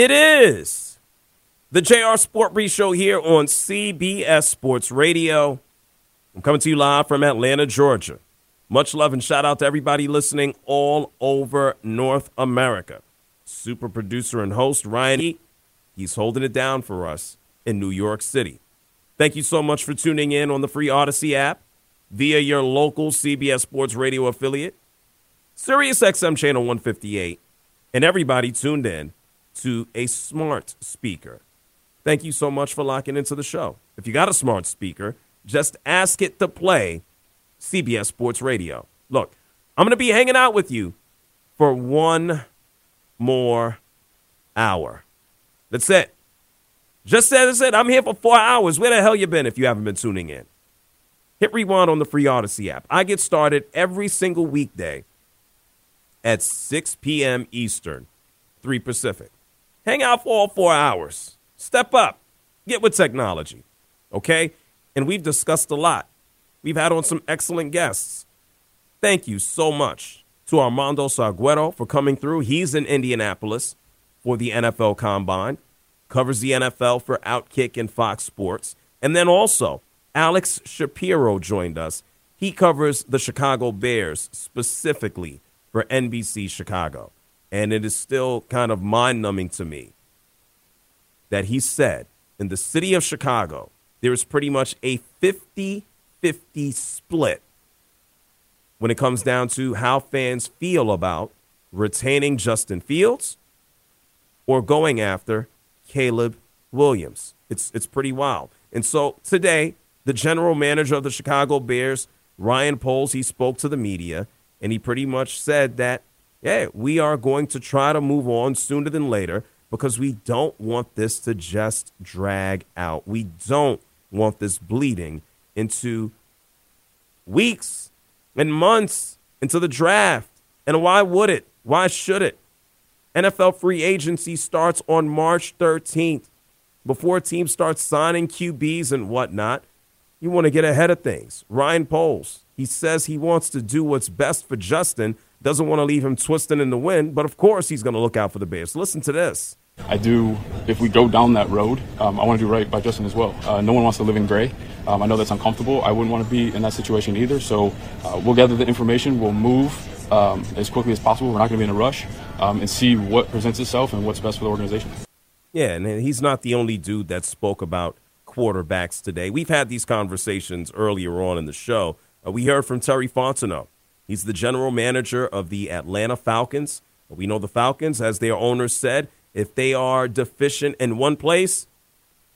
It is the JR Sport Brief Show here on CBS Sports Radio. I'm coming to you live from Atlanta, Georgia. Much love and shout out to everybody listening all over North America. Super producer and host Ryan E. He's holding it down for us in New York City. Thank you so much for tuning in on the free Audacy app via your local CBS Sports Radio affiliate, Sirius XM channel 158, and everybody tuned in to a smart speaker. Thank you so much for locking into the show. If you got a smart speaker, just ask it to play CBS Sports Radio. Look, I'm going to be hanging out with you for one more hour. That's it. Just as it. I'm here for four hours. Where the hell you been if you haven't been tuning in? Hit rewind on the free Audacy app. I get started every single weekday at 6 p.m. Eastern, 3 Pacific. Hang out for all four hours. Step up. Get with technology. Okay? And we've discussed a lot. We've had on some excellent guests. Thank you so much to Armando Salguero for coming through. He's in Indianapolis for the NFL Combine, covers the NFL for Outkick and Fox Sports. And then also, Alex Shapiro joined us. He covers the Chicago Bears specifically for NBC Chicago. And it is still kind of mind numbing to me that he said in the city of Chicago, there is pretty much a 50 50 split when it comes down to how fans feel about retaining Justin Fields or going after Caleb Williams. It's, it's pretty wild. And so today, the general manager of the Chicago Bears, Ryan Poles, he spoke to the media and he pretty much said that yeah, we are going to try to move on sooner than later because we don't want this to just drag out. We don't want this bleeding into weeks and months into the draft. And why would it? Why should it? NFL free agency starts on March 13th. Before teams start signing QBs and whatnot, you want to get ahead of things. Ryan Poles, he says he wants to do what's best for Justin doesn't want to leave him twisting in the wind, but of course he's going to look out for the Bears. Listen to this. I do, if we go down that road, um, I want to do right by Justin as well. Uh, no one wants to live in gray. Um, I know that's uncomfortable. I wouldn't want to be in that situation either. So uh, we'll gather the information, we'll move um, as quickly as possible. We're not going to be in a rush um, and see what presents itself and what's best for the organization. Yeah, and he's not the only dude that spoke about quarterbacks today. We've had these conversations earlier on in the show. Uh, we heard from Terry Fontenot He's the general manager of the Atlanta Falcons. We know the Falcons, as their owner said, if they are deficient in one place,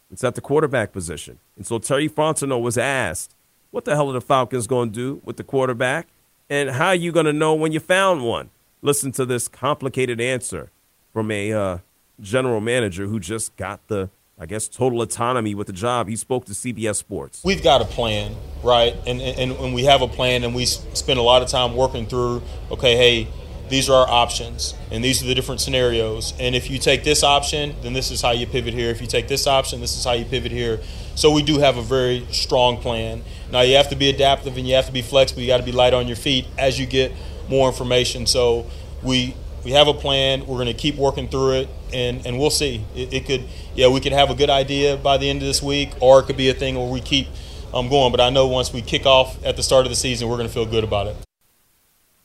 it's at the quarterback position. And so Terry Fontenot was asked, what the hell are the Falcons going to do with the quarterback? And how are you going to know when you found one? Listen to this complicated answer from a uh, general manager who just got the I guess, total autonomy with the job. He spoke to CBS Sports. We've got a plan, right? And, and, and we have a plan, and we spend a lot of time working through, okay, hey, these are our options and these are the different scenarios and if you take this option then this is how you pivot here if you take this option this is how you pivot here so we do have a very strong plan now you have to be adaptive and you have to be flexible you got to be light on your feet as you get more information so we we have a plan we're going to keep working through it and and we'll see it, it, could yeah we could have a good idea by the end of this week or it could be a thing where we keep um, going but i know once we kick off at the start of the season we're going to feel good about it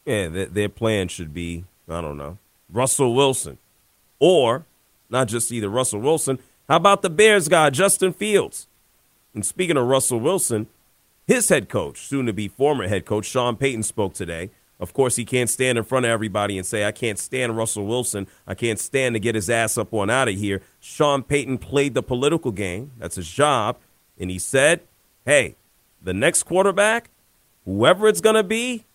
yeah, their, their plan should be, I don't know, Russell Wilson. Or not just either Russell Wilson. How about the Bears guy, Justin Fields? And speaking of Russell Wilson, his head coach, soon to be former head coach, Sean Payton, spoke today. Of course, he can't stand in front of everybody and say, I can't stand Russell Wilson. I can't stand to get his ass up on out of here. Sean Payton played the political game. That's his job. And he said, hey, the next quarterback, whoever it's going to be,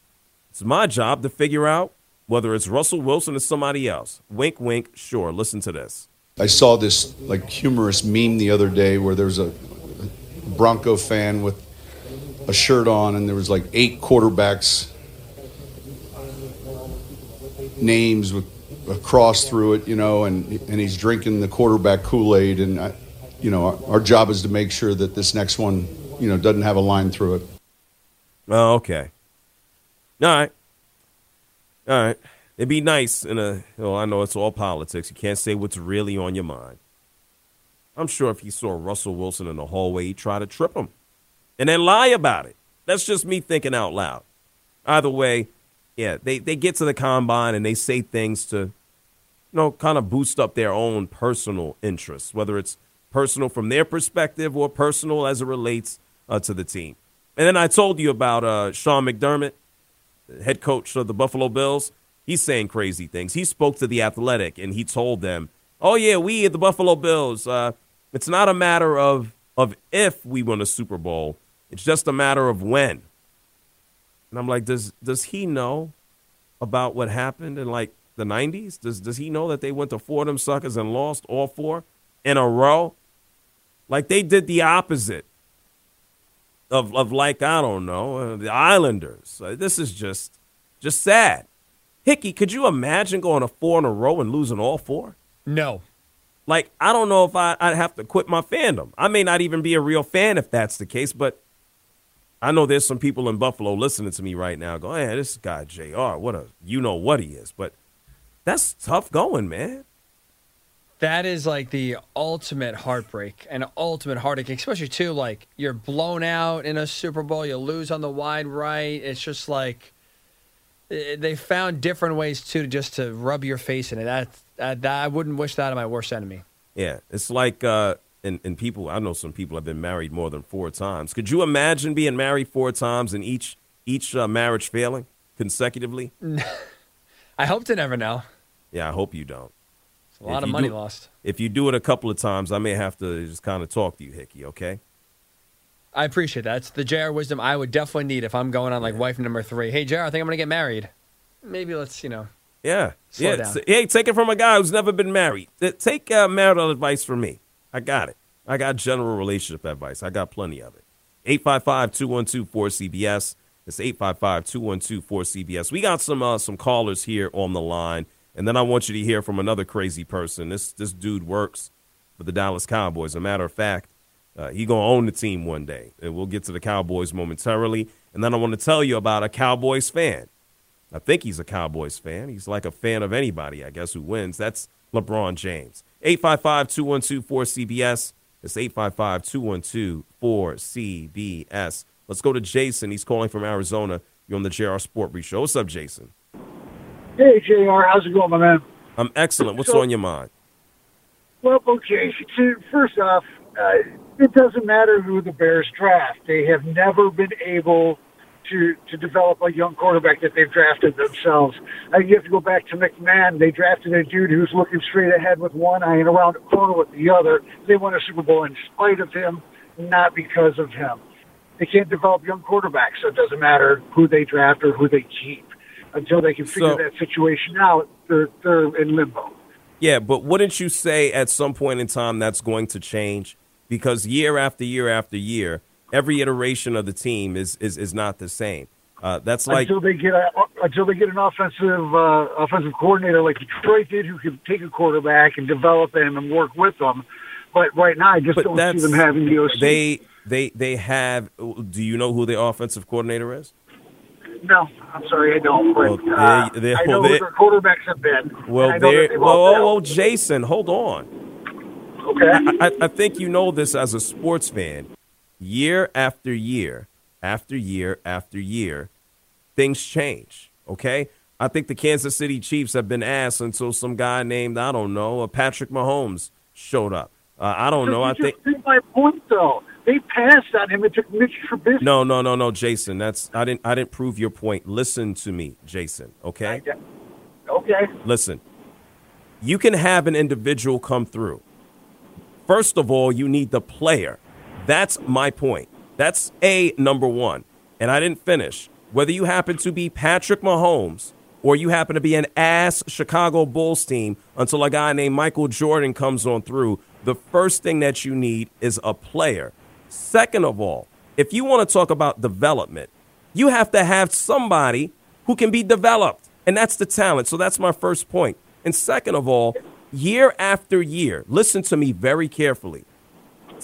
it's my job to figure out whether it's Russell Wilson or somebody else. Wink, wink, sure. Listen to this. I saw this like humorous meme the other day where there was a Bronco fan with a shirt on and there was like eight quarterbacks names with a cross through it, you know, and and he's drinking the quarterback Kool-Aid and I, you know, our, our job is to make sure that this next one, you know, doesn't have a line through it. Oh, okay. All right. All right. It'd be nice in a, well, I know it's all politics. You can't say what's really on your mind. I'm sure if he saw Russell Wilson in the hallway, he'd try to trip him and then lie about it. That's just me thinking out loud. Either way, yeah, they, they get to the combine and they say things to, you know, kind of boost up their own personal interests, whether it's personal from their perspective or personal as it relates uh, to the team. And then I told you about uh, Sean McDermott head coach of the Buffalo Bills, he's saying crazy things. He spoke to the Athletic and he told them, "Oh yeah, we at the Buffalo Bills, uh, it's not a matter of of if we win a Super Bowl. It's just a matter of when." And I'm like, does does he know about what happened in like the 90s? Does does he know that they went to four of them suckers and lost all four in a row? Like they did the opposite of of like I don't know uh, the Islanders. Uh, this is just just sad. Hickey, could you imagine going a four in a row and losing all four? No. Like I don't know if I, I'd have to quit my fandom. I may not even be a real fan if that's the case, but I know there's some people in Buffalo listening to me right now going, "Hey, this guy Jr. What a you know what he is." But that's tough going, man that is like the ultimate heartbreak and ultimate heartache, especially too like you're blown out in a Super Bowl, you lose on the wide right. It's just like they found different ways too, just to rub your face in it. That, that, that I wouldn't wish that on my worst enemy. Yeah, it's like, uh, and, and people, I know some people have been married more than four times. Could you imagine being married four times and each each uh, marriage failing consecutively? I hope to never know. Yeah, I hope you don't. It's A lot of money do, lost. If you do it a couple of times, I may have to just kind of talk to you, Hickey. Okay. I appreciate that. It's the JR wisdom I would definitely need if I'm going on like wife number three. Hey, JR, I think I'm gonna get married. Maybe let's, you know. Yeah. yeah. Down. Hey, take it from a guy who's never been married. Take uh, marital advice from me. I got it. I got general relationship advice. I got plenty of it. 855 212 4CBS. It's 855 212 4CBS. We got some uh, some callers here on the line. And then I want you to hear from another crazy person. This this dude works for the Dallas Cowboys. As a matter of fact, uh, he gonna own the team one day. And we'll get to the Cowboys momentarily. And then I want to tell you about a Cowboys fan. I think he's a Cowboys fan. He's like a fan of anybody, I guess, who wins. That's LeBron James. 855-212-4CBS. It's 855-212-4CBS. Let's go to Jason. He's calling from Arizona. You're on the JR Sport Brief Show. What's up, Jason? Hey, JR, how's it going, my man? I'm excellent. What's so, on your mind? Well, okay. So first off, uh, it doesn't matter who the Bears draft. They have never been able to to develop a young quarterback that they've drafted themselves. I you have to go back to McMahon. They drafted a dude who's looking straight ahead with one eye and around the corner with the other. They won a Super Bowl in spite of him, not because of him. They can't develop young quarterbacks, so it doesn't matter who they draft or who they keep until they can figure so, that situation out. They're they're in limbo. Yeah, but wouldn't you say at some point in time that's going to change? Because year after year after year, every iteration of the team is is, is not the same. Uh, that's like until they get a, until they get an offensive uh, offensive coordinator like Detroit did, who can take a quarterback and develop him and work with them. But right now, I just don't see them having the OC. they they they have. Do you know who the offensive coordinator is? no, I'm sorry, I don't. But Well, uh, they- they- I know well, who their quarterbacks have been. Well, and I know there. they've Whoa, all whoa, Jason, hold on. Okay. I, I think you know this as a sports fan. Year after year, after year after year, things change. Okay, I think the Kansas City Chiefs have been asked until some guy named I don't know, uh, Patrick Mahomes showed up. Uh, I don't know. You I think my point though. They passed on him. It took Mitch Trubisky. no, no, no, no, Jason. That's I didn't I didn't prove your point. Listen to me, Jason. Okay. Okay. Listen, you can have an individual come through. First of all, you need the player. That's my point. That's A, number one. And I didn't finish. Whether you happen to be Patrick Mahomes or you happen to be an ass Chicago Bulls team until a guy named Michael Jordan comes on through, the first thing that you need is a player. Second of all, if you want to talk about development, you have to have somebody who can be developed. And that's the talent. So that's my first point. And second of all, year after year, listen to me very carefully.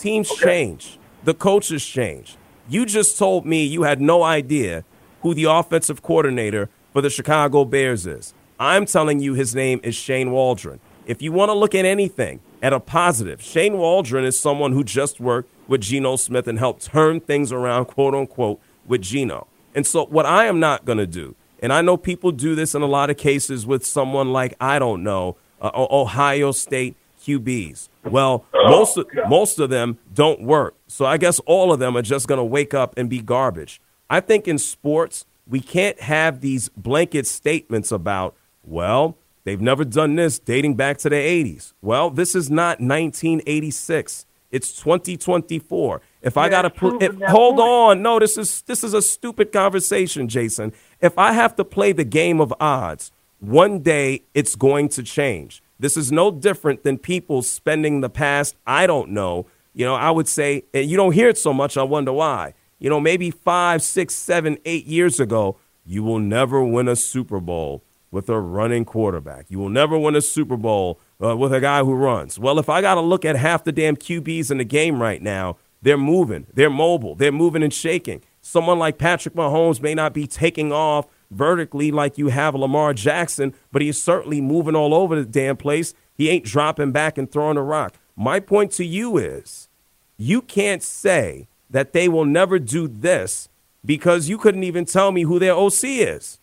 Teams change, the coaches change. You just told me you had no idea who the offensive coordinator for the Chicago Bears is. I'm telling you his name is Shane Waldron. If you want to look at anything at a positive, Shane Waldron is someone who just worked with Geno Smith and helped turn things around, quote unquote, with Geno. And so, what I am not going to do, and I know people do this in a lot of cases with someone like, I don't know, uh, Ohio State QBs. Well, most of, most of them don't work. So I guess all of them are just going to wake up and be garbage. I think in sports, we can't have these blanket statements about, well, they've never done this dating back to the 80s. Well, this is not 1986. It's 2024. If I got to put, hold point. on, no, this is this is a stupid conversation, Jason. If I have to play the game of odds, one day it's going to change. This is no different than people spending the past, I don't know, you know, I would say, and you don't hear it so much, I wonder why. You know, maybe five, six, seven, eight years ago, you will never win a Super Bowl with a running quarterback. You will never win a Super Bowl uh, with a guy who runs. Well, if I got to look at half the damn QBs in the game right now, they're moving, they're mobile, they're moving and shaking. Someone like Patrick Mahomes may not be taking off vertically like you have Lamar Jackson, but he's certainly moving all over the damn place. He ain't dropping back and throwing a rock. My point to you is you can't say that they will never do this because you couldn't even tell me who their OC is.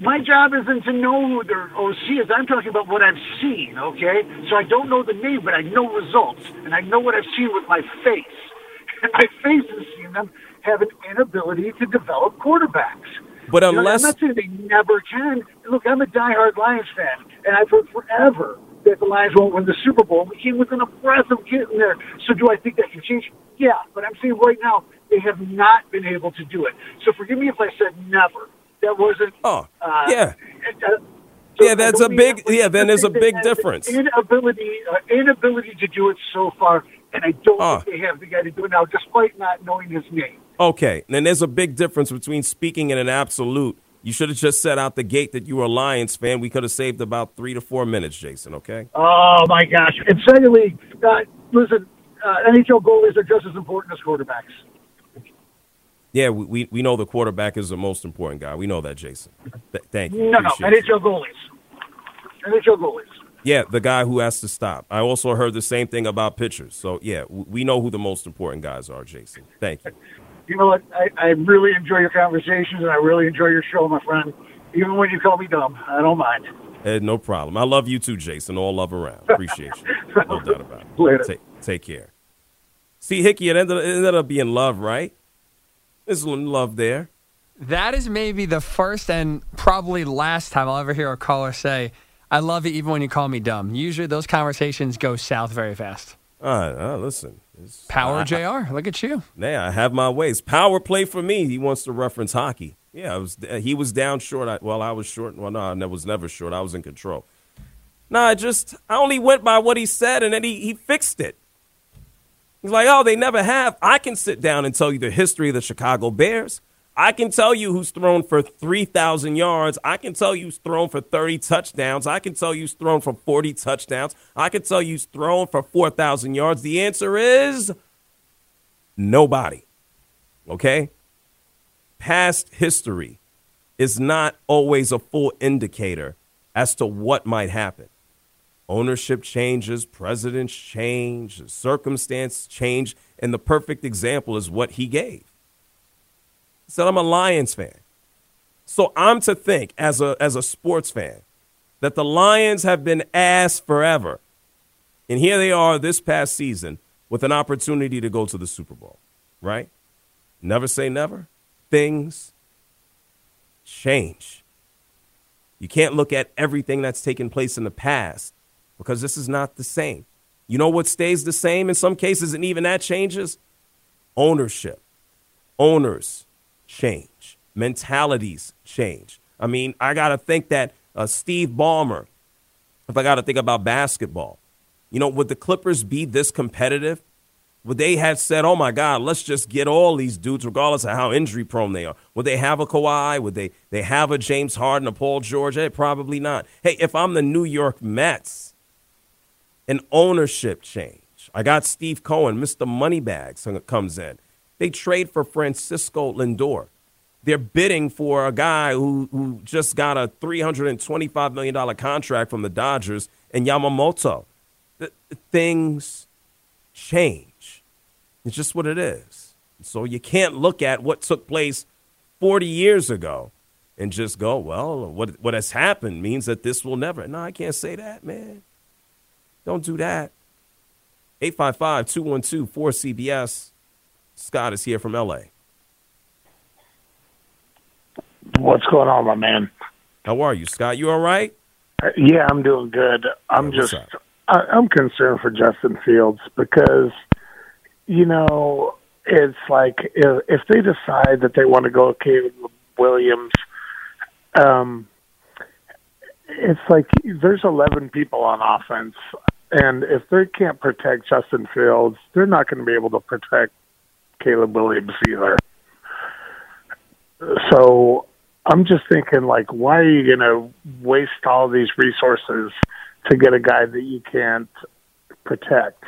My job isn't to know who their OC is. I'm talking about what I've seen, okay? So I don't know the name, but I know results, and I know what I've seen with my face. My face has seen them have an inability to develop quarterbacks. But You know, unless I'm not saying they never can. Look, I'm a diehard Lions fan, and I've heard forever that the Lions won't win the Super Bowl. We came within a breath of getting there. So do I think that can change? Yeah, but I'm saying right now they have not been able to do it. So forgive me if I said never. That wasn't. Oh, uh, yeah. uh, Yeah, that's a big- that, yeah, then there's a big difference. Inability, uh, inability to do it so far, and I don't Ah. think they have the guy to do it now, despite not knowing his name. Okay, then there's a big difference between speaking in an absolute. You should have just said out the gate that you were a Lions fan. We could have saved about three to four minutes, Jason. Okay. Oh my gosh! And secondly, uh, listen, uh, NHL goalies are just as important as quarterbacks. Yeah, we, we, we know the quarterback is the most important guy. We know that, Jason. Th- thank you. No, no, Appreciate you. NHL goalies. NHL goalies. Yeah, the guy who has to stop. I also heard the same thing about pitchers. So yeah, we know who the most important guys are, Jason. Thank you. You know what? I, I really enjoy your conversations, and I really enjoy your show, my friend. Even when you call me dumb, I don't mind. Eh, no problem. I love you too, Jason. All love around. Appreciate you. No doubt about it. Later. Take, take care. See, Hickey, it ended, it ended up being love, right? There's some love there. That is maybe the first and probably last time I'll ever hear a caller say, I love you even when you call me dumb. Usually those conversations go south very fast. Uh, uh, listen. It's, Power I- JR, look at you. Yeah, I have my ways. Power play for me. He wants to reference hockey. Yeah, I was. uh, He was down short. I, well, I was short. Well, no, I was never short. I was in control. No, I just I only went by what he said, and then he, he fixed it. He's like, oh, they never have. I can sit down and tell you the history of the Chicago Bears. I can tell you who's thrown for 3,000 yards. I can tell you who's thrown for 30 touchdowns. I can tell you who's thrown for 40 touchdowns. I can tell you who's thrown for 4,000 yards. The answer is nobody. Okay? Past history is not always a full indicator as to what might happen. Ownership changes, presidents change, circumstance change, and the perfect example is what he gave said I'm a Lions fan. So I'm to think as a as a sports fan that the Lions have been ass forever. And here they are this past season with an opportunity to go to the Super Bowl, right? Never say never. Things change. You can't look at everything that's taken place in the past because this is not the same. You know what stays the same in some cases, and even that changes? Ownership. Owners change, mentalities change. I mean, I got to think that uh, Steve Ballmer, if I got to think about basketball, you know, would the Clippers be this competitive? Would they have said, oh my God, let's just get all these dudes, regardless of how injury prone they are? Would they have a Kawhi? Would they, they have a James Harden, a Paul George? Hey, probably not. Hey, if I'm the New York Mets, an ownership change. I got Steve Cohen, Mr. Moneybags comes in. They trade for Francisco Lindor. They're bidding for a guy who, who just got a $325 million contract from the Dodgers and Yamamoto. The, the things change. It's just what it is. So you can't look at what took place 40 years ago and just go, well, what, what has happened means that this will never. No, I can't say that, man. Don't do that. 855 212 4CBS. Scott is here from LA. What's going on, my man? How are you, Scott? You all right? Yeah, I'm doing good. I'm just. I, I'm concerned for Justin Fields because, you know, it's like if, if they decide that they want to go with Caleb Williams, um, it's like there's 11 people on offense, and if they can't protect Justin Fields, they're not going to be able to protect Caleb Williams either. So I'm just thinking, like, why are you going to waste all these resources to get a guy that you can't protect?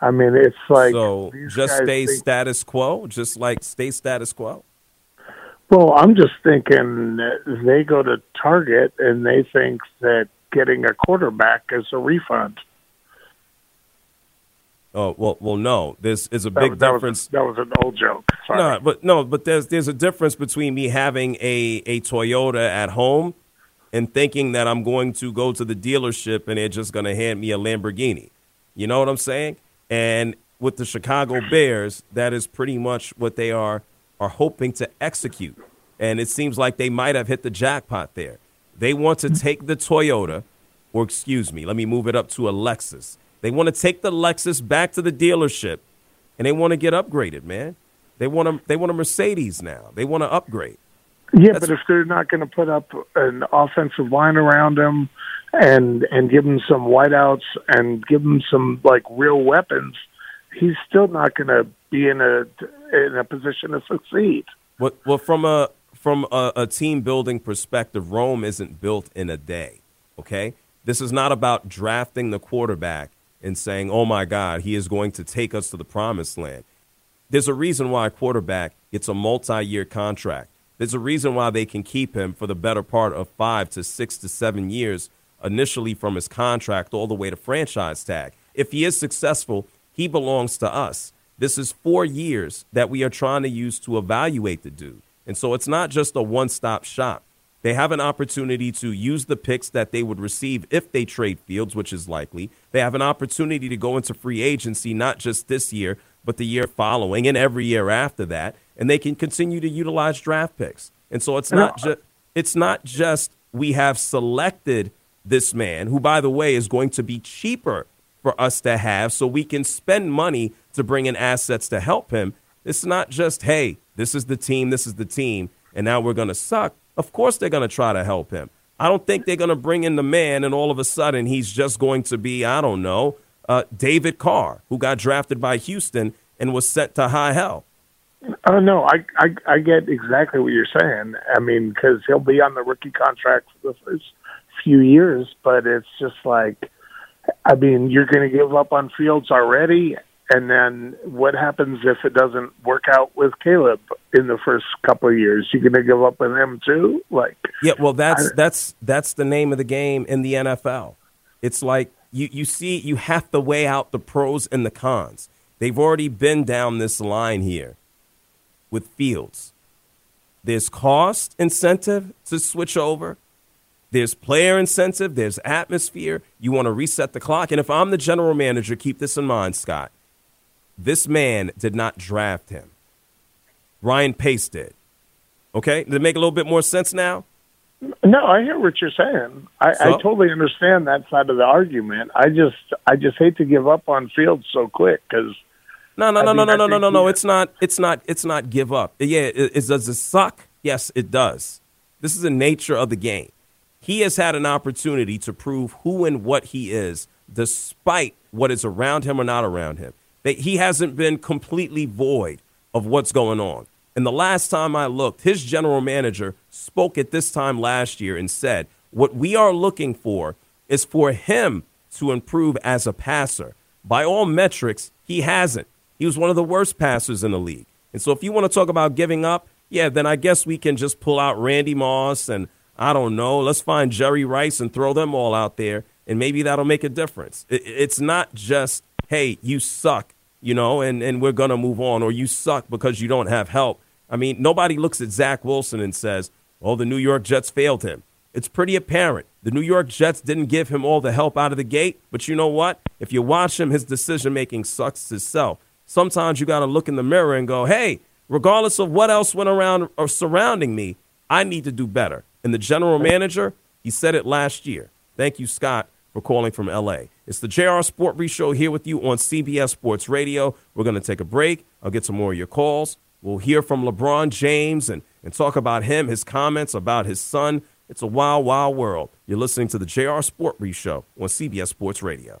I mean, it's like so just stay think- status quo, just like stay status quo. Well, I'm just thinking they go to Target and they think that getting a quarterback is a refund. Oh well, well, no. This is a That big was- that was- difference. that was an old joke. Sorry. No, but no, but there's there's a difference between me having a a Toyota at home and thinking that I'm going to go to the dealership and they're just going to hand me a Lamborghini. You know what I'm saying? And with the Chicago Bears, that is pretty much what they are are hoping to execute. And it seems like they might have hit the jackpot there. They want to mm-hmm. take the Toyota, or excuse me, let me move it up to a Lexus. They want to take the Lexus back to the dealership and they want to get upgraded, man. They want a, they want a Mercedes now. They want to upgrade. Yeah, That's- but if they're not going to put up an offensive line around him and and give him some wideouts and give him some like real weapons, he's still not going to be in a in a position to succeed. Well, well from a from a, a team building perspective, Rome isn't built in a day. Okay, this is not about drafting the quarterback and saying, "Oh my God, he is going to take us to the promised land." There's a reason why a quarterback gets a multi-year contract. There's a reason why they can keep him for the better part of five to six to seven years, initially from his contract all the way to franchise tag. If he is successful, he belongs to us. This is four years that we are trying to use to evaluate the dude. And so it's not just a one stop shop. They have an opportunity to use the picks that they would receive if they trade Fields, which is likely. They have an opportunity to go into free agency, not just this year, but the year following and every year after that. And they can continue to utilize draft picks. And so it's not just it's not just we have selected this man, who by the way is going to be cheaper for us to have so we can spend money to bring in assets to help him. It's not just, hey, this is the team, this is the team, and now we're going to suck. Of course, they're going to try to help him. I don't think they're going to bring in the man and all of a sudden he's just going to be, I don't know, uh, David Carr, who got drafted by Houston and was sent to high hell. Oh no, I, I I get exactly what you're saying. I mean, because he'll be on the rookie contract for the first few years, but it's just like, I mean, you're going to give up on Fields already, and then what happens if it doesn't work out with Caleb in the first couple of years? You're going to give up on him too? Like, Yeah, well, that's I- that's that's the name of the game in the NFL. It's like you you see you have to weigh out the pros and the cons. They've already been down this line here with Fields. There's cost incentive to switch over. There's player incentive. There's atmosphere. You want to reset the clock. And if I'm the general manager, keep this in mind, Scott. This man did not draft him. Ryan Pace did. Okay? Does it make a little bit more sense now? No, I hear what you're saying. I, So- I totally understand that side of the argument. I just, I just hate to give up on Fields so quick because. No, no, no, no, no, no, no, no, no. It's not. It's not. It's not. Give up. Yeah. It, it, does it suck? Yes, it does. This is the nature of the game. He has had an opportunity to prove who and what he is, despite what is around him or not around him. That he hasn't been completely void of what's going on. And the last time I looked, his general manager spoke at this time last year and said, What we are looking for is for him to improve as a passer. By all metrics, he hasn't. He was one of the worst passers in the league. And so if you want to talk about giving up, yeah, then I guess we can just pull out Randy Moss and I don't know, let's find Jerry Rice and throw them all out there, and maybe that'll make a difference. It's not just, hey, you suck, you know, and, and we're going to move on, or you suck because you don't have help. I mean, nobody looks at Zach Wilson and says, oh, the New York Jets failed him. It's pretty apparent. The New York Jets didn't give him all the help out of the gate, but you know what? If you watch him, his decision making sucks itself. Sometimes you got to look in the mirror and go, hey, regardless of what else went around or surrounding me, I need to do better. And the general manager, he said it last year. Thank you, Scott, for calling from LA. It's the JR Sport Brief Show here with you on CBS Sports Radio. We're going to take a break. I'll get some more of your calls. We'll hear from LeBron James and, and talk about him, his comments about his son. It's a wild, wild world. You're listening to the JR Sport Brief Show on CBS Sports Radio.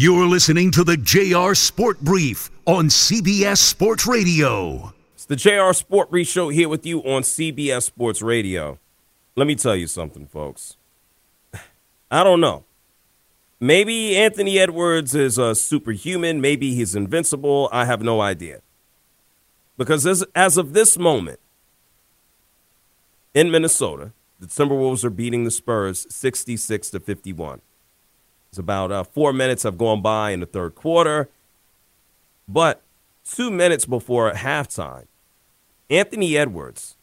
You're listening to the JR Sport Brief on CBS Sports Radio. It's the JR Sport Brief Show here with you on CBS Sports Radio. Let me tell you something, folks. I don't know. Maybe Anthony Edwards is a superhuman. Maybe he's invincible. I have no idea. Because as, as of this moment, in Minnesota, the Timberwolves are beating the Spurs 66 to 51. It's about uh, four minutes have gone by in the third quarter. But two minutes before halftime, Anthony Edwards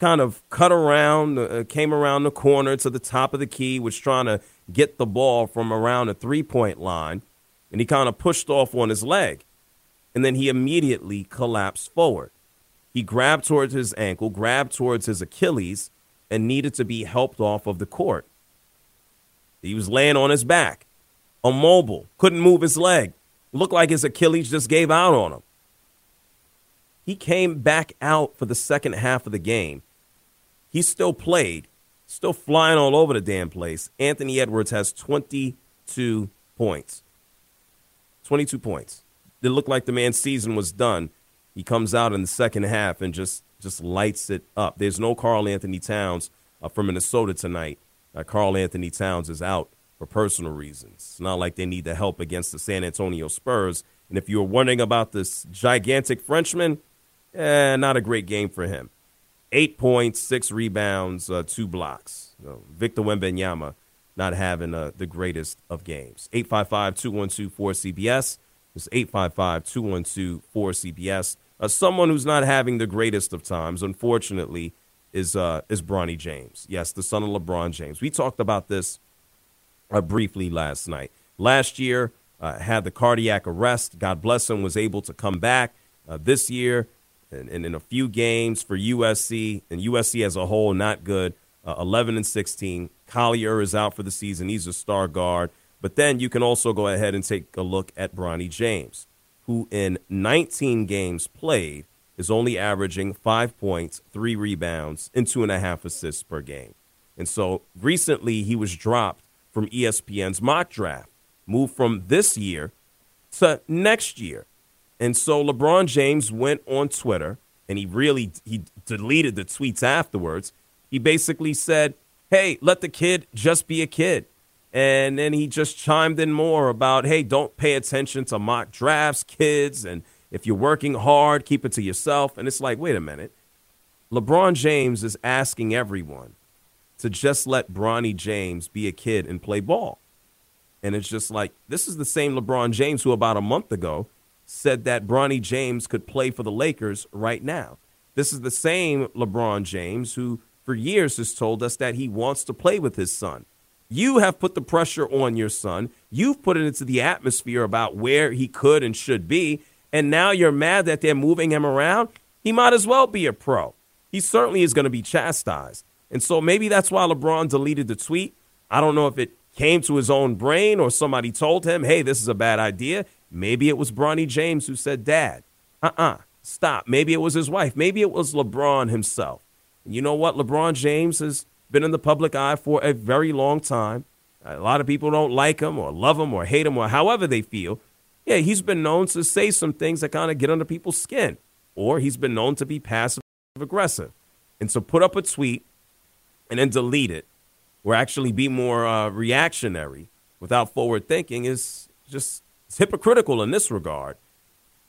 kind of cut around, uh, came around the corner to the top of the key, was trying to get the ball from around the three point line, and he kind of pushed off on his leg. And then he immediately collapsed forward. He grabbed towards his ankle, grabbed towards his Achilles, and needed to be helped off of the court. He was laying on his back, immobile, couldn't move his leg. Looked like his Achilles just gave out on him. He came back out for the second half of the game. He still played, still flying all over the damn place. Anthony Edwards has 22 points. 22 points. It looked like the man's season was done. He comes out in the second half and just just lights it up. There's no Karl-Anthony Towns uh, from Minnesota tonight. Uh, Karl-Anthony Towns is out for personal reasons. It's not like they need the help against the San Antonio Spurs. And if you're wondering about this gigantic Frenchman, eh, not a great game for him. Eight points, six rebounds, uh, two blocks. So Victor Wembanyama not having uh, the greatest of games. 855-212-4CBS. It's 855-212-4CBS. Uh, someone who's not having the greatest of times, unfortunately, is uh, is Bronny James. Yes, the son of LeBron James. We talked about this uh, briefly last night. Last year, uh, had the cardiac arrest. God bless him, was able to come back uh, this year and, and, in a few games for USC and USC as a whole, not good. Uh, 11 and 16. Collier is out for the season. He's a star guard. But then you can also go ahead and take a look at Bronny James, who in 19 games played is only averaging five points, three rebounds, and two and a half assists per game. And so recently he was dropped from ESPN's mock draft, moved from this year to next year. And so LeBron James went on Twitter and he really he deleted the tweets afterwards. He basically said, "Hey, let the kid just be a kid." And then he just chimed in more about, "Hey, don't pay attention to mock drafts, kids, and if you're working hard, keep it to yourself." And it's like, "Wait a minute. LeBron James is asking everyone to just let Bronny James be a kid and play ball." And it's just like, this is the same LeBron James who about a month ago said that Bronny James could play for the Lakers right now. This is the same LeBron James who, for years, has told us that he wants to play with his son. You have put the pressure on your son. You've put it into the atmosphere about where he could and should be. And now you're mad that they're moving him around. He might as well be a pro. He certainly is going to be chastised. And so maybe that's why LeBron deleted the tweet. I don't know if it came to his own brain or somebody told him, hey, this is a bad idea. Maybe it was Bronny James who said, Dad, uh uh-uh, uh, stop. Maybe it was his wife. Maybe it was LeBron himself. You know what? LeBron James has been in the public eye for a very long time. A lot of people don't like him or love him or hate him or however they feel. Yeah, he's been known to say some things that kind of get under people's skin, or he's been known to be passive aggressive. And so put up a tweet and then delete it, or actually be more uh, reactionary without forward thinking is just hypocritical in this regard.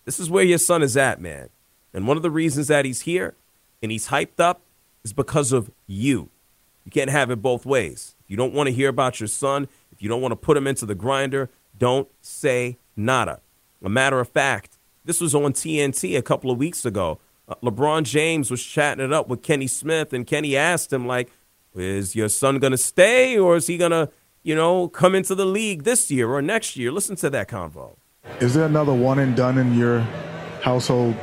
This is where your son is at, man. And one of the reasons that he's here and he's hyped up is because of you. You can't have it both ways. If you don't want to hear about your son, if you don't want to put him into the grinder, don't say nada. A matter of fact, this was on TNT a couple of weeks ago. Uh, LeBron James was chatting it up with Kenny Smith, and Kenny asked him, like, is your son going to stay or is he going to you know, come into the league this year or next year. Listen to that convo. Is there another one and done in your household,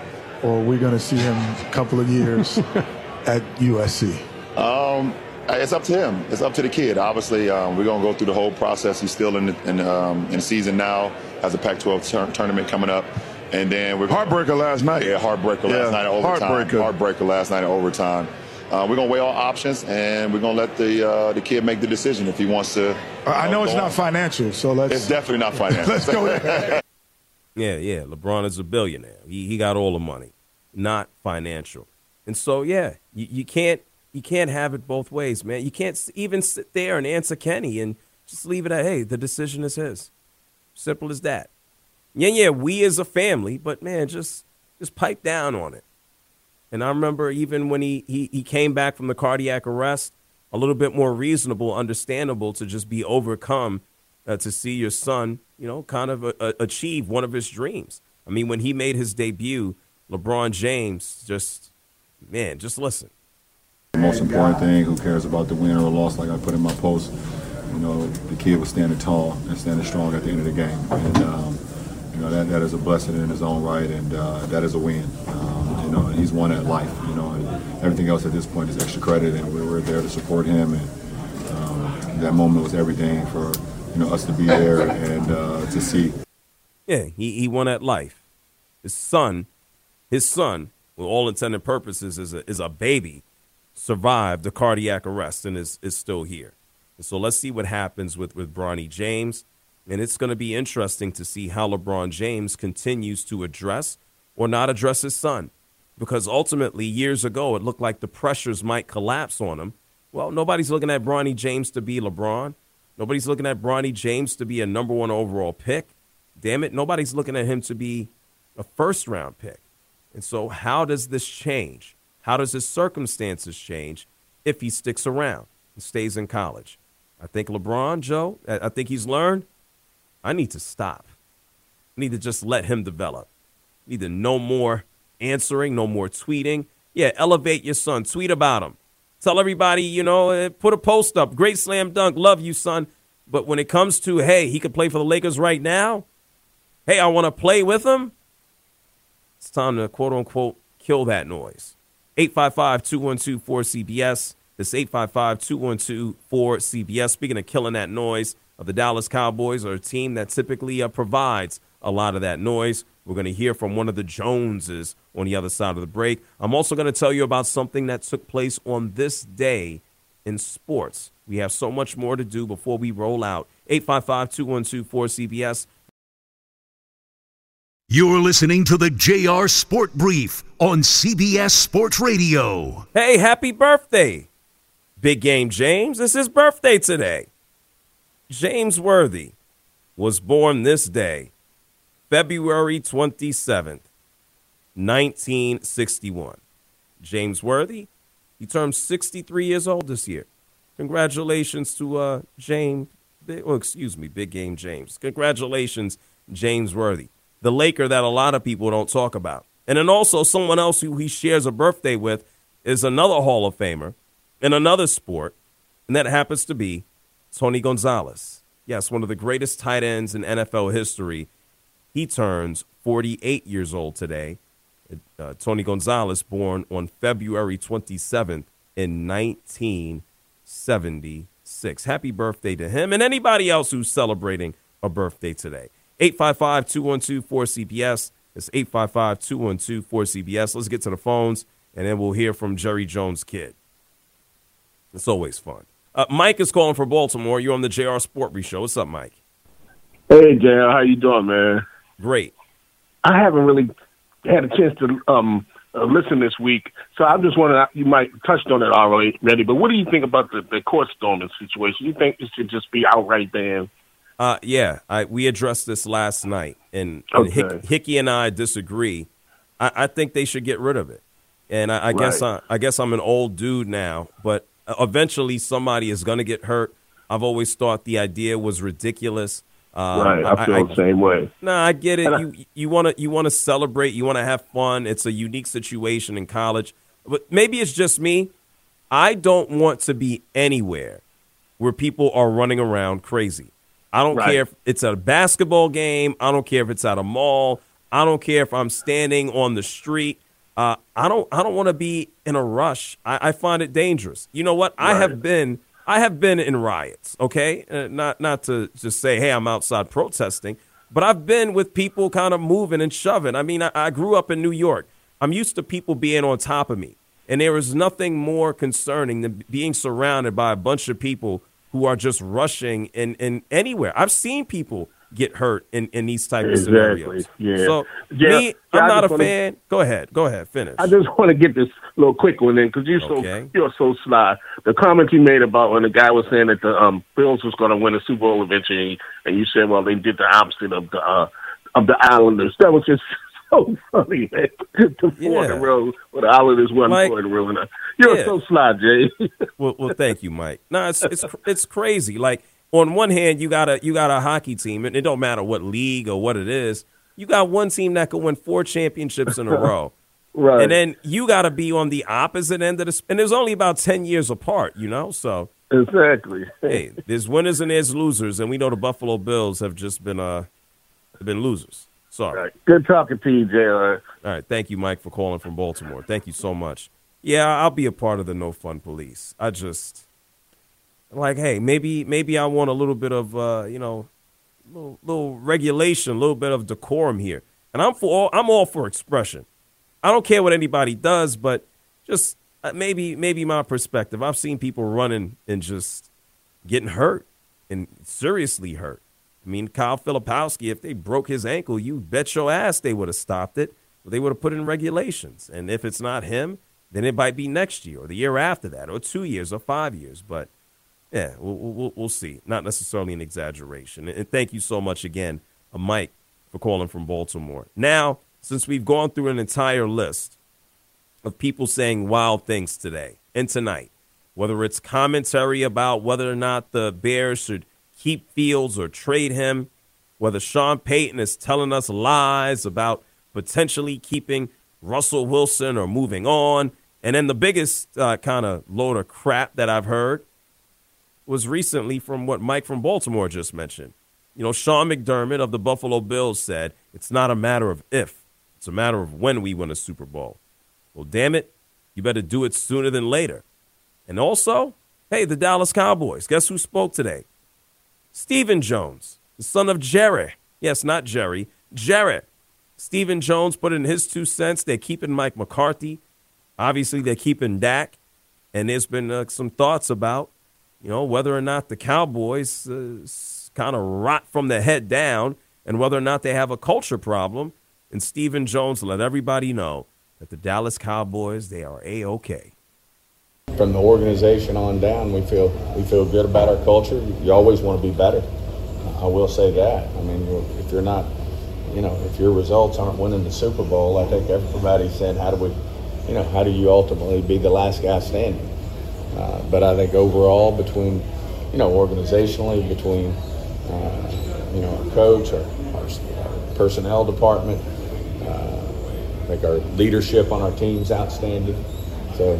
or are we going to see him a couple of years at USC? Um, it's up to him. It's up to the kid. Obviously, um, we're going to go through the whole process. He's still in the, in, um, in season now, has a Pac-12 tur- tournament coming up. And then we're heartbreaker last night. Yeah, heartbreaker yeah, last night in overtime. Heartbreaker. Heartbreaker last night in overtime. Uh, we're gonna weigh all options, and we're gonna let the uh, the kid make the decision if he wants to. Uh, I know it's not on. financial, so let's. It's definitely not financial. let's go ahead. yeah, yeah. LeBron is a billionaire. He he got all the money, not financial. And so yeah, you, you can't you can't have it both ways, man. You can't even sit there and answer Kenny and just leave it at hey, the decision is his. Simple as that. Yeah, yeah. We as a family, but man, just just pipe down on it. And I remember even when he, he, he came back from the cardiac arrest, a little bit more reasonable, understandable to just be overcome uh, to see your son, you know, kind of a, a, achieve one of his dreams. I mean, when he made his debut, LeBron James just, man, just listen. The most important thing, who cares about the win or loss, like I put in my post, you know, the kid was standing tall and standing strong at the end of the game. And, um, you know, that, that is a blessing in his own right, and uh, that is a win. Um, you know, he's won at life, you know, and everything else at this point is extra credit, and we were there to support him, and um, that moment was everything for, you know, us to be there and uh, to see. Yeah, he, he won at life. His son, his son, with all intended purposes, is a, is a baby, survived the cardiac arrest and is, is still here. And so let's see what happens with, with Bronny James. And it's going to be interesting to see how LeBron James continues to address or not address his son. Because ultimately, years ago, it looked like the pressures might collapse on him. Well, nobody's looking at Bronny James to be LeBron. Nobody's looking at Bronny James to be a number one overall pick. Damn it, nobody's looking at him to be a first round pick. And so, how does this change? How does his circumstances change if he sticks around and stays in college? I think LeBron, Joe, I think he's learned I need to stop. I need to just let him develop. I need to no more answering, no more tweeting. Yeah, elevate your son. Tweet about him. Tell everybody, you know, eh, put a post up. Great slam dunk. Love you, son. But when it comes to, hey, he could play for the Lakers right now, hey, I want to play with him, it's time to quote unquote kill that noise. 855 212 4CBS. This 855 212 4CBS. Speaking of killing that noise, of the Dallas Cowboys are a team that typically uh, provides a lot of that noise. We're going to hear from one of the Joneses on the other side of the break. I'm also going to tell you about something that took place on this day in sports. We have so much more to do before we roll out. 855 212 4CBS. You're listening to the JR Sport Brief on CBS Sports Radio. Hey, happy birthday, Big Game James. It's his birthday today. James Worthy was born this day, February 27th, 1961. James Worthy, he turned 63 years old this year. Congratulations to uh, James, well, excuse me, Big Game James. Congratulations, James Worthy, the Laker that a lot of people don't talk about. And then also someone else who he shares a birthday with is another Hall of Famer in another sport, and that happens to be Tony Gonzalez. Yes, one of the greatest tight ends in NFL history. He turns 48 years old today. Uh, Tony Gonzalez, born on February 27th in 1976. Happy birthday to him and anybody else who's celebrating a birthday today. 855 212 4CBS. It's 855 212 4CBS. Let's get to the phones and then we'll hear from Jerry Jones' kid. It's always fun. Uh, Mike is calling for Baltimore. You're on the JR Sport Show. What's up, Mike? Hey, JR. How you doing, man? Great. I haven't really had a chance to um, uh, listen this week, so I'm just wondering. You might touched on it already, but what do you think about the, the court storming situation? You think it should just be outright banned? Uh, yeah, I, we addressed this last night, and, and Okay. Hick, Hickey and I disagree. I, I think they should get rid of it, and I, I guess I, I guess I'm an old dude now, but eventually somebody is going to get hurt. I've always thought the idea was ridiculous. Um, right. I feel the same way. No, I get it. And You you want to you want to celebrate. You want to have fun. It's a unique situation in college, but maybe it's just me. I don't want to be anywhere where people are running around crazy. I don't Right. care if it's a basketball game. I don't care if it's at a mall. I don't care if I'm standing on the street. Uh, I don't. I don't want to be in a rush. I, I find it dangerous. You know what? I have been. I have been in riots. Okay, uh, not not to just say, hey, I'm outside protesting, but I've been with people kind of moving and shoving. I mean, I, I grew up in New York. I'm used to people being on top of me, and there is nothing more concerning than being surrounded by a bunch of people who are just rushing in, in anywhere. I've seen people get hurt in, in these type of scenarios. Yeah. So Yeah. me, I'm I not a wanna- fan. Go ahead. Go ahead. Finish. I just want to get this little quick one in because you're Okay. so you're so sly. The comment you made about when the guy was saying that the um, Bills was going to win the Super Bowl eventually, and you said, "Well, they did the opposite of the uh, of the Islanders." That was just so funny, man. The four in a row, but the Islanders won Like- four in a row. And, You're Yeah. so sly, Jay. well, well, thank you, Mike. No, it's it's it's crazy. Like on one hand, you got a you got a hockey team, and it don't matter what league or what it is. You got one team that could win four championships in a row, Right. And then you got to be on the opposite end of the. And there's only about ten years apart, you know. So exactly. hey, there's winners and there's losers, and we know the Buffalo Bills have just been uh been losers. Sorry. Good talking to you, Jay. All right. Thank you, Mike, for calling from Baltimore. Thank you so much. Yeah, I'll be a part of the no fun police. I just like, hey, maybe maybe I want a little bit of uh, you know, little, little regulation, a little bit of decorum here. And I'm for all, I'm all for expression. I don't care what anybody does, but just uh, maybe maybe my perspective. I've seen people running and just getting hurt and seriously hurt. I mean, Kyle Filipowski, if they broke his ankle, you bet your ass they would have stopped it. They would have put in regulations. And if it's not him, then it might be next year or the year after that or two years or five years. But yeah, we'll, we'll, we'll see. Not necessarily an exaggeration. And thank you so much again, uh, Mike, for calling from Baltimore. Now, since we've gone through an entire list of people saying wild things today and tonight, whether it's commentary about whether or not the Bears should keep Fields or trade him, whether Sean Payton is telling us lies about potentially keeping Russell Wilson or moving on. And then the biggest uh, kind of load of crap that I've heard was recently from what Mike from Baltimore just mentioned. You know, Sean McDermott of the Buffalo Bills said it's not a matter of if, it's a matter of when we win a Super Bowl. Well, damn it, you better do it sooner than later. And also, hey, the Dallas Cowboys. Guess who spoke today? Stephen Jones, the son of Jerry. Yes, not Jerry, Jerry. Stephen Jones put in his two cents. They're keeping Mike McCarthy. Obviously, they're keeping Dak. And there's been uh, some thoughts about, you know, whether or not the Cowboys uh, kind of rot from the head down and whether or not they have a culture problem. And Stephen Jones let everybody know that the Dallas Cowboys, they are A-OK. From the organization on down, we feel we feel good about our culture. You always want to be better. I will say that. I mean, if you're not, you know, if your results aren't winning the Super Bowl, I think everybody's saying, how do we, you know, how do you ultimately be the last guy standing? Uh, but I think overall, between, you know, organizationally, between, uh, you know, our coach, our, our, our personnel department, uh, I think our leadership on our team's outstanding. So,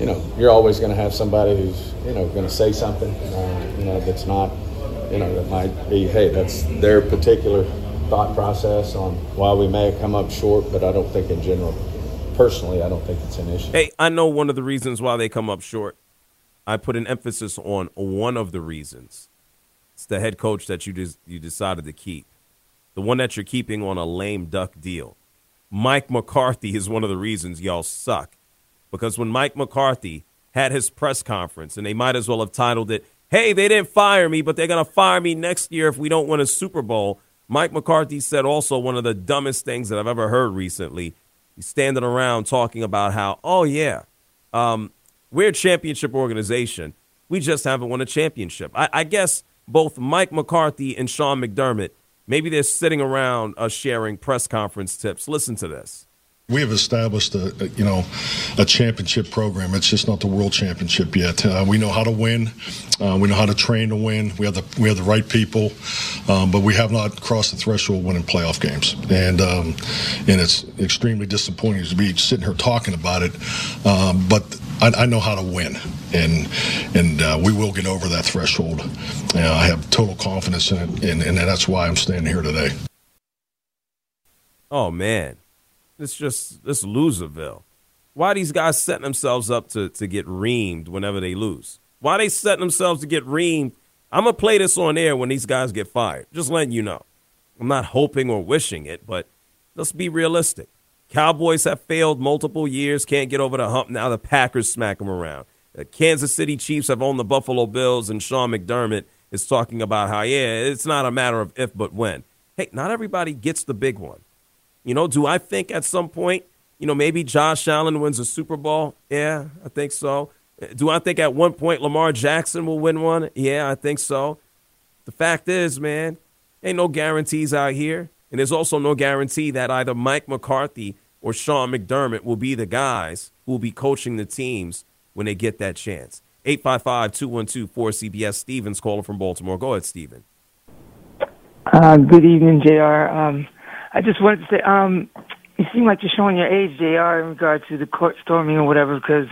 you know, you're always going to have somebody who's, you know, going to say something, uh, you know, that's not, you know, that might be, hey, that's their particular thought process on why we may have come up short, but I don't think in general, personally, I don't think it's an issue. Hey, I know one of the reasons why they come up short. I put an emphasis on one of the reasons. It's the head coach that you des- you decided to keep, the one that you're keeping on a lame duck deal. Mike McCarthy is one of the reasons y'all suck. Because when Mike McCarthy had his press conference, and they might as well have titled it, Hey, they didn't fire me, but they're going to fire me next year if we don't win a Super Bowl. Mike McCarthy said also one of the dumbest things that I've ever heard recently. He's standing around talking about how, oh, yeah, um, we're a championship organization. We just haven't won a championship. I, I guess both Mike McCarthy and Sean McDermott, maybe they're sitting around uh, sharing press conference tips. Listen to this. We have established a, a, you know a championship program. It's just not the world championship yet. Uh, we know how to win. Uh, we know how to train to win. We have the we have the right people, um, but we have not crossed the threshold winning playoff games. And um, and it's extremely disappointing to be sitting here talking about it. Um, but I, I, know how to win, and and uh, we will get over that threshold. I have total confidence in it, and, and that's why I'm standing here today. Oh man. It's just this loserville. Why these guys setting themselves up to, to get reamed whenever they lose? Why they setting themselves to get reamed? I'm gonna play this on air when these guys get fired. Just letting you know. I'm not hoping or wishing it, but let's be realistic. Cowboys have failed multiple years, can't get over the hump. Now the Packers smack them around. The Kansas City Chiefs have owned the Buffalo Bills, and Sean McDermott is talking about how, yeah, it's not a matter of if but when. Hey, not everybody gets the big one. You know, do I think at some point, you know, maybe Josh Allen wins a Super Bowl? Yeah, I think so. Do I think at one point Lamar Jackson will win one? Yeah, I think so. The fact is, man, ain't no guarantees out here. And there's also no guarantee that either Mike McCarthy or Sean McDermott will be the guys who will be coaching the teams when they get that chance. 855 212 4CBS. Stevens calling from Baltimore. Go ahead, Steven. Uh, good evening, JR. Um, I just wanted to say, um, you seem like you're showing your age, Jr. In regard to the court storming or whatever, because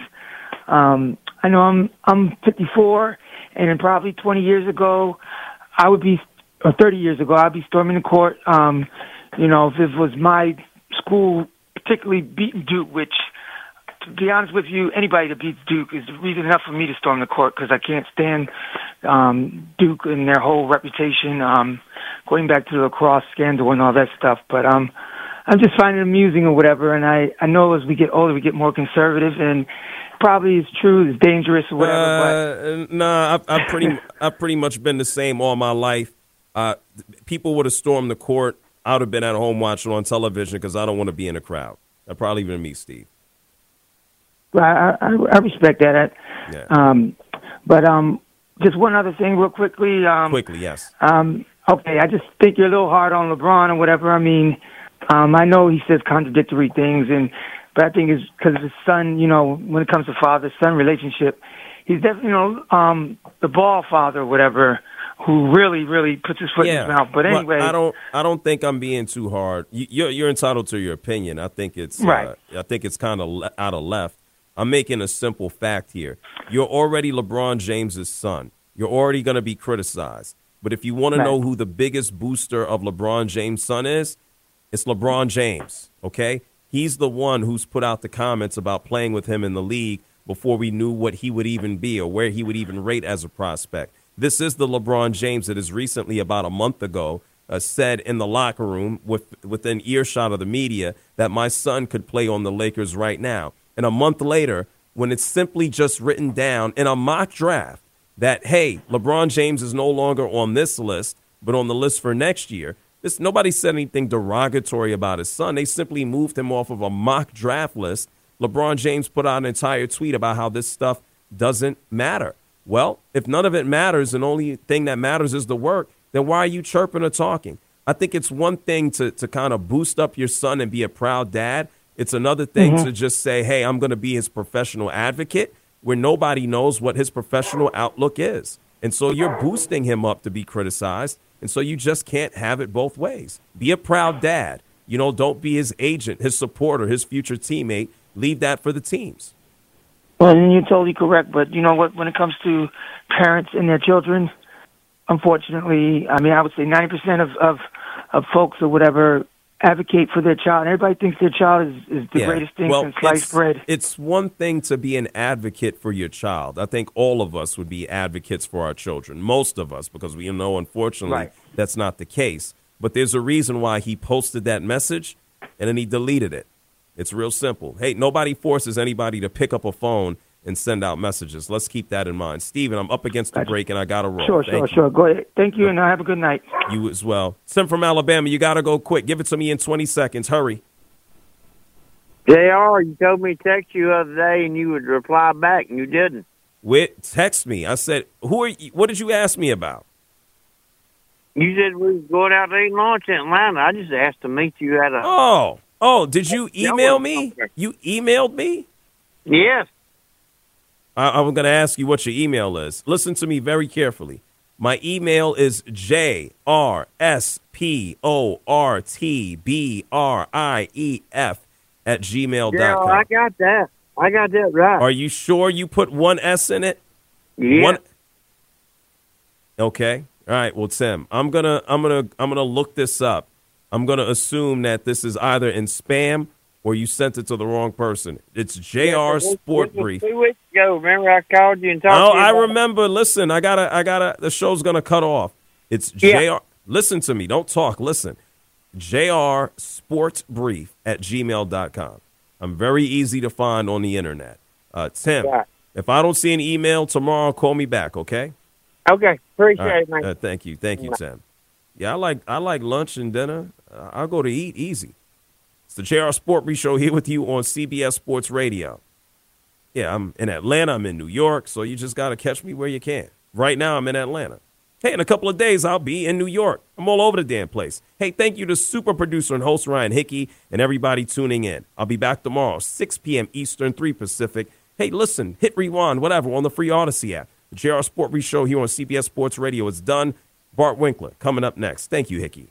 um, I know I'm I'm 54, and probably 20 years ago, I would be, or 30 years ago, I'd be storming the court. Um, you know, if it was my school, particularly beating Duke, which, to be honest with you, anybody that beats Duke is reason enough for me to storm the court because I can't stand um, Duke and their whole reputation. Um, going back to the lacrosse scandal and all that stuff. But um, I'm just finding it amusing or whatever. And I I know as we get older, we get more conservative, and probably it's true, it's dangerous or whatever. Uh, but nah, I've, I've pretty I've pretty much been the same all my life. Uh, people would have stormed the court. I would have been at home watching on television because I don't want to be in a crowd. That probably been me, Steve. Well, I, I, I respect that. Yeah. Um, but um, just one other thing, real quickly. Um, Quickly, yes. Um, okay, I just think you're a little hard on LeBron or whatever. I mean, um, I know he says contradictory things, and but I think it's because his son. You know, when it comes to father-son relationship, he's definitely you know um, the ball father or whatever, who really really puts his foot in his mouth. But Well, anyway, I don't. I don't think I'm being too hard. You, you're you're entitled to your opinion. I think it's Right. Uh, I think it's kind of le- out of left. I'm making a simple fact here. You're already LeBron James's son. You're already going to be criticized. But if you want to Right. know who the biggest booster of LeBron James' son is, it's LeBron James. Okay, he's the one who's put out the comments about playing with him in the league before we knew what he would even be or where he would even rate as a prospect. This is the LeBron James that is recently, about a month ago, uh, said in the locker room with within earshot of the media that my son could play on the Lakers right now. And a month later, when it's simply just written down in a mock draft that hey, LeBron James is no longer on this list, but on the list for next year. This nobody said anything derogatory about his son. They simply moved him off of a mock draft list. LeBron James put out an entire tweet about how this stuff doesn't matter. Well, if none of it matters and only thing that matters is the work, then why are you chirping or talking? I think it's one thing to, to kind of boost up your son and be a proud dad. It's another thing Mhm. to just say, hey, I'm going to be his professional advocate where nobody knows what his professional outlook is. And so you're boosting him up to be criticized. And so you just can't have it both ways. Be a proud dad. You know, don't be his agent, his supporter, his future teammate. Leave that for the teams. Well, you're totally correct. But you know what? When it comes to parents and their children, unfortunately, I mean, I would say 90% of, of, of folks or whatever advocate for their child. Everybody thinks their child is, is the Yeah. greatest thing well, since sliced it's, bread. It's one thing to be an advocate for your child. I think all of us would be advocates for our children. Most of us, because we know, unfortunately, Right. that's not the case. But there's a reason why he posted that message and then he deleted it. It's real simple. Hey, nobody forces anybody to pick up a phone and send out messages. Let's keep that in mind. Steven, I'm up against the break and I got to roll. Sure, Thank sure, you. sure. Go ahead. Thank you, and have a good night. You as well. Tim from Alabama, you got to go quick. Give it to me in 20 seconds. Hurry. JR, you told me to text you the other day and you would reply back, and you didn't. Wait, text me. I said, "Who are you? What did you ask me about?" You said we was going out to eat lunch in Atlanta. I just asked to meet you at a. Oh, oh, did you email me? You emailed me? Yes. I, I'm going to ask you what your email is. Listen to me very carefully. My email is J R S P O R T B R I E F at gmail.com. Yeah, I got that. I got that right. Are you sure you put one S in it? Yeah. One. Okay. All right. Well, Tim, I'm gonna I'm gonna I'm gonna look this up. I'm gonna assume that this is either in spam or you sent it to the wrong person. It's Jr. Sport Brief. Two weeks ago, remember I called you and talked Oh, to you Oh, I remember. Listen, I gotta I gotta. The show's gonna cut off. It's Yeah. Jr. Listen to me. Don't talk. Listen. Jr. Sports Brief at gmail.com. I'm very easy to find on the internet. Uh, Tim, Right. if I don't see an email tomorrow, call me back, okay? Okay, appreciate right. it, man. Uh, thank you, thank you. Tim. Yeah, I like I like lunch and dinner. Uh, I'll go to eat easy. The JR Sport Brief Show here with you on CBS Sports Radio. Yeah, I'm in Atlanta. I'm in New York, so you just got to catch me where you can. Right now, I'm in Atlanta. Hey, in a couple of days, I'll be in New York. I'm all over the damn place. Hey, thank you to super producer and host Ryan Hickey and everybody tuning in. I'll be back tomorrow, 6 p.m. Eastern, 3 Pacific. Hey, listen, hit rewind, whatever, on the free Audacy app. The JR Sport Re Show here on CBS Sports Radio is done. Bart Winkler coming up next. Thank you, Hickey.